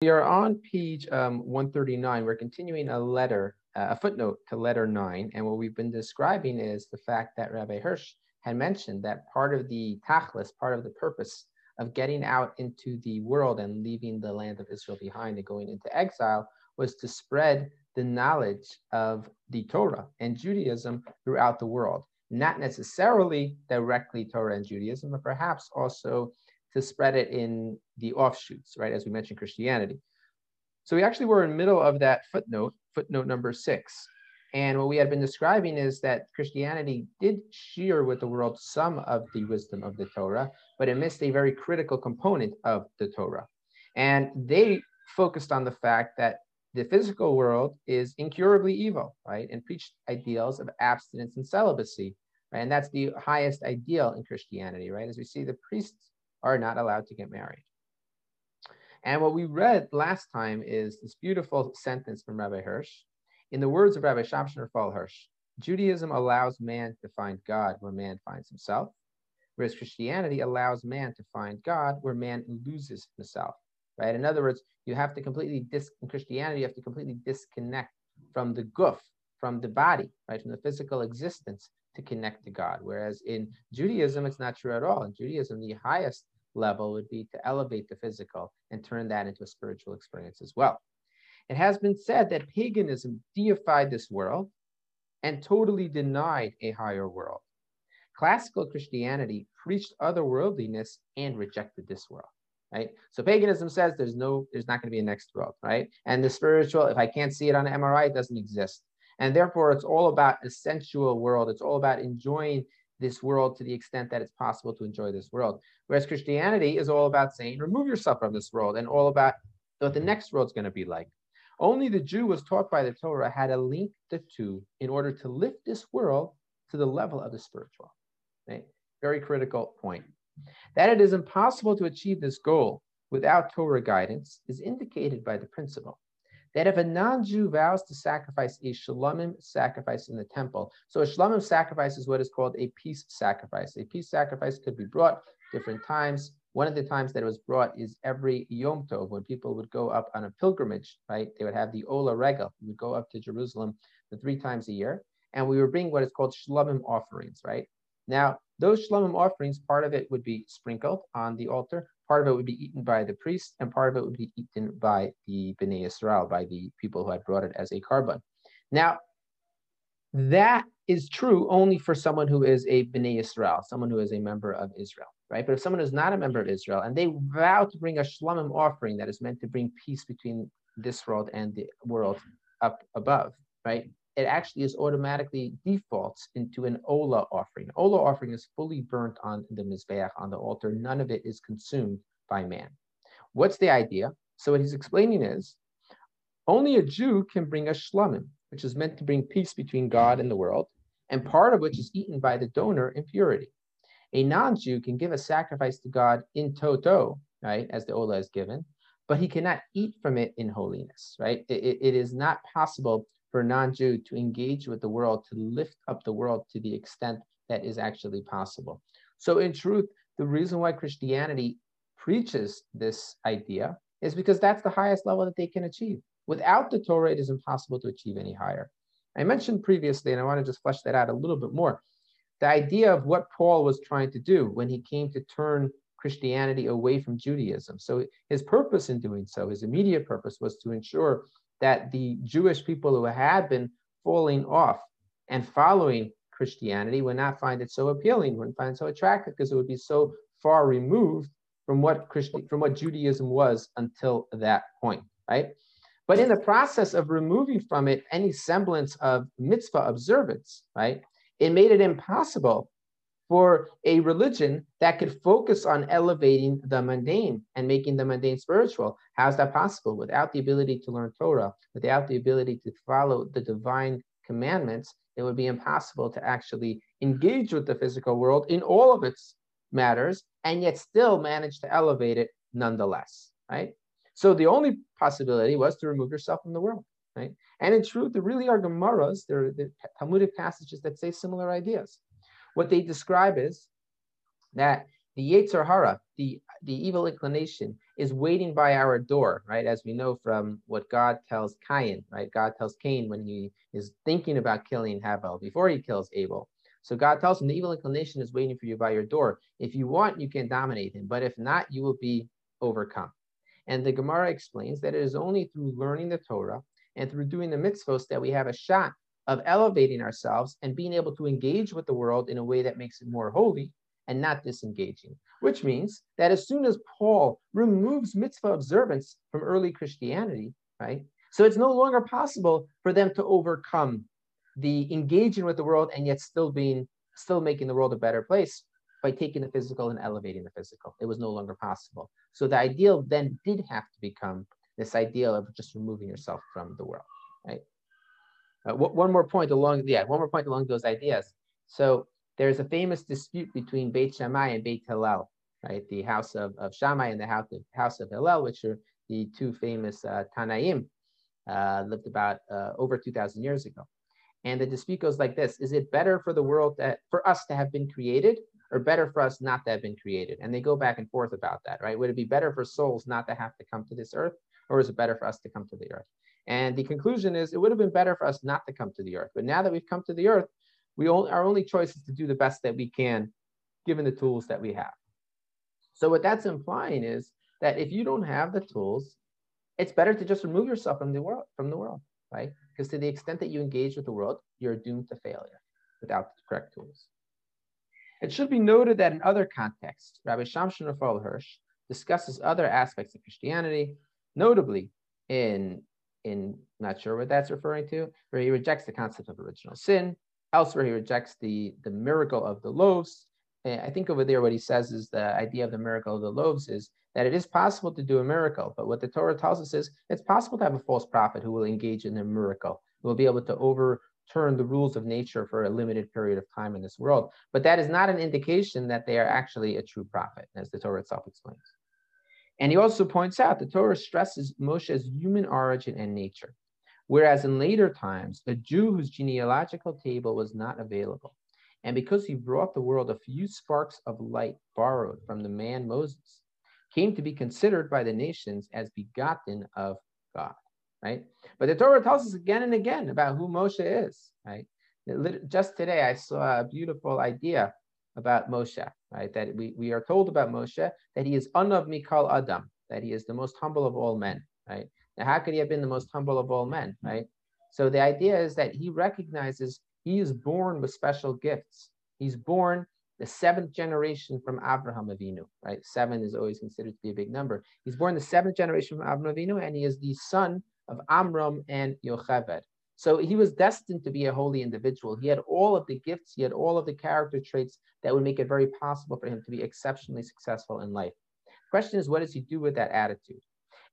We are on page um, 139. We're continuing a letter, uh, a footnote to letter nine. And what we've been describing is the fact that Rabbi Hirsch had mentioned that part of the tachlis, part of the purpose of getting out into the world and leaving the land of Israel behind and going into exile was to spread the knowledge of the Torah and Judaism throughout the world. Not necessarily directly Torah and Judaism, but perhaps also to spread it in the offshoots, right? As we mentioned, Christianity. So we actually were in the middle of that footnote, footnote number six. And what we had been describing is that Christianity did share with the world some of the wisdom of the Torah, but it missed a very critical component of the Torah. And they focused on the fact that the physical world is incurably evil, right? And preached ideals of abstinence and celibacy, right? And that's the highest ideal in Christianity, right? As we see, the priests are not allowed to get married. And what we read last time is this beautiful sentence from Rabbi Hirsch. In the words of Rabbi Shamshon Raphael Hirsch, Judaism allows man to find God where man finds himself, whereas Christianity allows man to find God where man loses himself. Right? In other words, you have to completely dis in Christianity, you have to completely disconnect from the guf, from the body, right, from the physical existence to connect to God. Whereas in Judaism, it's not true at all. In Judaism, the highest level would be to elevate the physical and turn that into a spiritual experience as well. It has been said that paganism deified this world and totally denied a higher world. Classical Christianity preached otherworldliness and rejected this world. Right. So paganism says there's no, there's not going to be a next world, right? And the spiritual, if I can't see it on an MRI, it doesn't exist. And therefore, it's all about a sensual world. It's all about enjoying this world to the extent that it's possible to enjoy this world. Whereas Christianity is all about saying, remove yourself from this world and all about what the next world's going to be like. Only the Jew was taught by the Torah how to link the two in order to lift this world to the level of the spiritual. Right? Very critical point. That it is impossible to achieve this goal without Torah guidance is indicated by the principle that if a non-Jew vows to sacrifice a shalomim sacrifice in the temple, so a shalomim sacrifice is what is called a peace sacrifice. A peace sacrifice could be brought different times. One of the times that it was brought is every Yom Tov, when people would go up on a pilgrimage, right? They would have the Ola Regel, we would go up to Jerusalem the three times a year, and we would bring what is called shalomim offerings, right? Now, those shalomim offerings, part of it would be sprinkled on the altar, part of it would be eaten by the priest, and part of it would be eaten by the Bnei Israel, by the people who had brought it as a korban. Now, that is true only for someone who is a Bnei Israel, someone who is a member of Israel, right? But if someone is not a member of Israel and they vow to bring a shlomim offering that is meant to bring peace between this world and the world up above, right? It actually is automatically defaults into an Ola offering. Ola offering is fully burnt on the Mizbeach, on the altar. None of it is consumed by man. What's the idea? So what he's explaining is only a Jew can bring a shlamim, which is meant to bring peace between God and the world, and part of which is eaten by the donor in purity. A non-Jew can give a sacrifice to God in toto, right, as the Ola is given, but he cannot eat from it in holiness, right? it, it is not possible for non-Jew to engage with the world, to lift up the world to the extent that is actually possible. So in truth, the reason why Christianity preaches this idea is because that's the highest level that they can achieve. Without the Torah, it is impossible to achieve any higher. I mentioned previously, and I want to just flesh that out a little bit more, the idea of what Paul was trying to do when he came to turn Christianity away from Judaism. So his purpose in doing so, his immediate purpose was to ensure that the Jewish people who had been falling off and following Christianity would not find it so appealing, wouldn't find it so attractive because it would be so far removed from what Christi- from what Judaism was until that point, right? But in the process of removing from it any semblance of mitzvah observance, right, it made it impossible for a religion that could focus on elevating the mundane and making the mundane spiritual. How is that possible? Without the ability to learn Torah, without the ability to follow the divine commandments, it would be impossible to actually engage with the physical world in all of its matters and yet still manage to elevate it nonetheless, right? So the only possibility was to remove yourself from the world, right? And in truth, there really are Gemaras, there are the Talmudic passages that say similar ideas. What they describe is that the Yetzer Hara, the, the evil inclination, is waiting by our door, right? As we know from what God tells Cain, right? God tells Cain when he is thinking about killing Havel before he kills Abel. So God tells him the evil inclination is waiting for you by your door. If you want, you can dominate him, but if not, you will be overcome. And the Gemara explains that it is only through learning the Torah and through doing the mitzvahs that we have a shot of elevating ourselves and being able to engage with the world in a way that makes it more holy and not disengaging, which means that as soon as Paul removes mitzvah observance from early Christianity, right? So it's no longer possible for them to overcome the engaging with the world and yet still being still making the world a better place by taking the physical and elevating the physical. It was no longer possible. So the ideal then did have to become this ideal of just removing yourself from the world, right? Uh, one more point along, yeah, one more point along those ideas. So there's a famous dispute between Beit Shammai and Beit Hillel, right? The house of, of Shammai and the house of, house of Hillel, which are the two famous uh, Tanaim, uh, lived about uh, over 2,000 years ago. And the dispute goes like this: Is it better for the world that for us to have been created, or better for us not to have been created? And they go back and forth about that, right? Would it be better for souls not to have to come to this earth, or is it better for us to come to the earth? And the conclusion is it would have been better for us not to come to the earth. But now that we've come to the earth, we all, our only choice is to do the best that we can, given the tools that we have. So what that's implying is that if you don't have the tools, it's better to just remove yourself from the world, from the world, right? Because to the extent that you engage with the world, you're doomed to failure without the correct tools. It should be noted that in other contexts, Rabbi Shamshon Raphael Hirsch discusses other aspects of Christianity, notably in, in not sure what that's referring to, where he rejects the concept of original sin. Elsewhere, he rejects the, the miracle of the loaves. I think over there, what he says is the idea of the miracle of the loaves is that it is possible to do a miracle. But what the Torah tells us is it's possible to have a false prophet who will engage in a miracle, who will be able to overturn the rules of nature for a limited period of time in this world. But that is not an indication that they are actually a true prophet, as the Torah itself explains. And he also points out the Torah stresses Moshe's human origin and nature, whereas in later times, a Jew whose genealogical table was not available, and because he brought the world a few sparks of light borrowed from the man Moses, came to be considered by the nations as begotten of God, right? But the Torah tells us again and again about who Moshe is, right? Just today, I saw a beautiful idea about Moshe, right? That we, we are told about Moshe that he is Anav Mikal Adam, that he is the most humble of all men, right? Now, how could he have been the most humble of all men, right? So the idea is that he recognizes he is born with special gifts. He's born the seventh generation from Abraham Avinu, right? Seven is always considered to be a big number. He's born the seventh generation from Abraham Avinu, and he is the son of Amram and Yocheved. So he was destined to be a holy individual. He had all of the gifts, he had all of the character traits that would make it very possible for him to be exceptionally successful in life. Question is, what does he do with that attitude?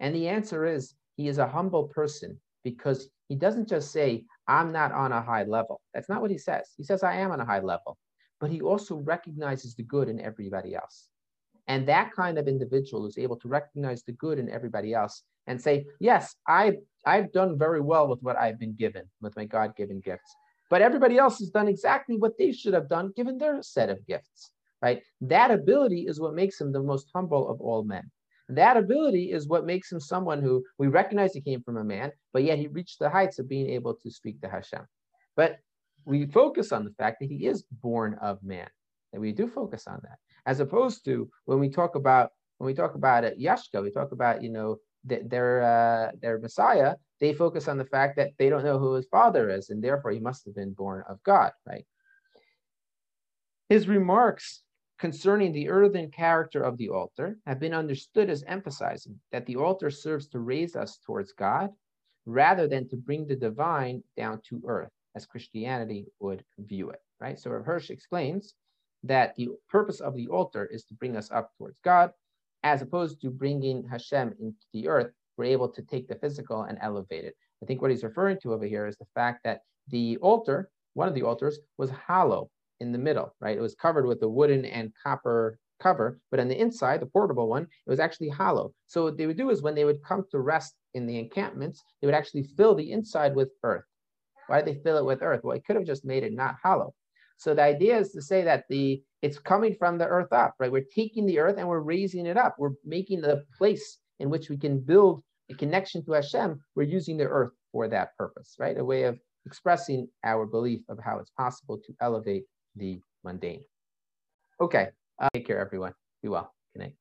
And the answer is, he is a humble person because he doesn't just say, I'm not on a high level. That's not what he says. He says, I am on a high level but he also recognizes the good in everybody else. And that kind of individual is able to recognize the good in everybody else and say, yes, I've, I've done very well with what I've been given, with my God given gifts. But everybody else has done exactly what they should have done given their set of gifts, right? That ability is what makes him the most humble of all men. That ability is what makes him someone who we recognize he came from a man, but yet he reached the heights of being able to speak to Hashem. But we focus on the fact that he is born of man. That we do focus on that, as opposed to when we talk about when we talk about it, Yashka, we talk about you know their uh, their Messiah. They focus on the fact that they don't know who his father is, and therefore he must have been born of God, right? His remarks concerning the earthen character of the altar have been understood as emphasizing that the altar serves to raise us towards God rather than to bring the divine down to earth as Christianity would view it, right? So Hirsch explains that the purpose of the altar is to bring us up towards God, as opposed to bringing Hashem into the earth. We're able to take the physical and elevate it. I think what he's referring to over here is the fact that the altar, one of the altars, was hollow in the middle, right? It was covered with a wooden and copper cover, but on the inside, the portable one, it was actually hollow. So what they would do is when they would come to rest in the encampments, they would actually fill the inside with earth. Why did they fill it with earth? Well, it could have just made it not hollow. So the idea is to say that the it's coming from the earth up, right? We're taking the earth and we're raising it up. We're making the place in which we can build a connection to Hashem. We're using the earth for that purpose, right? A way of expressing our belief of how it's possible to elevate the mundane. Okay, uh, take care, everyone. Be well. Good night.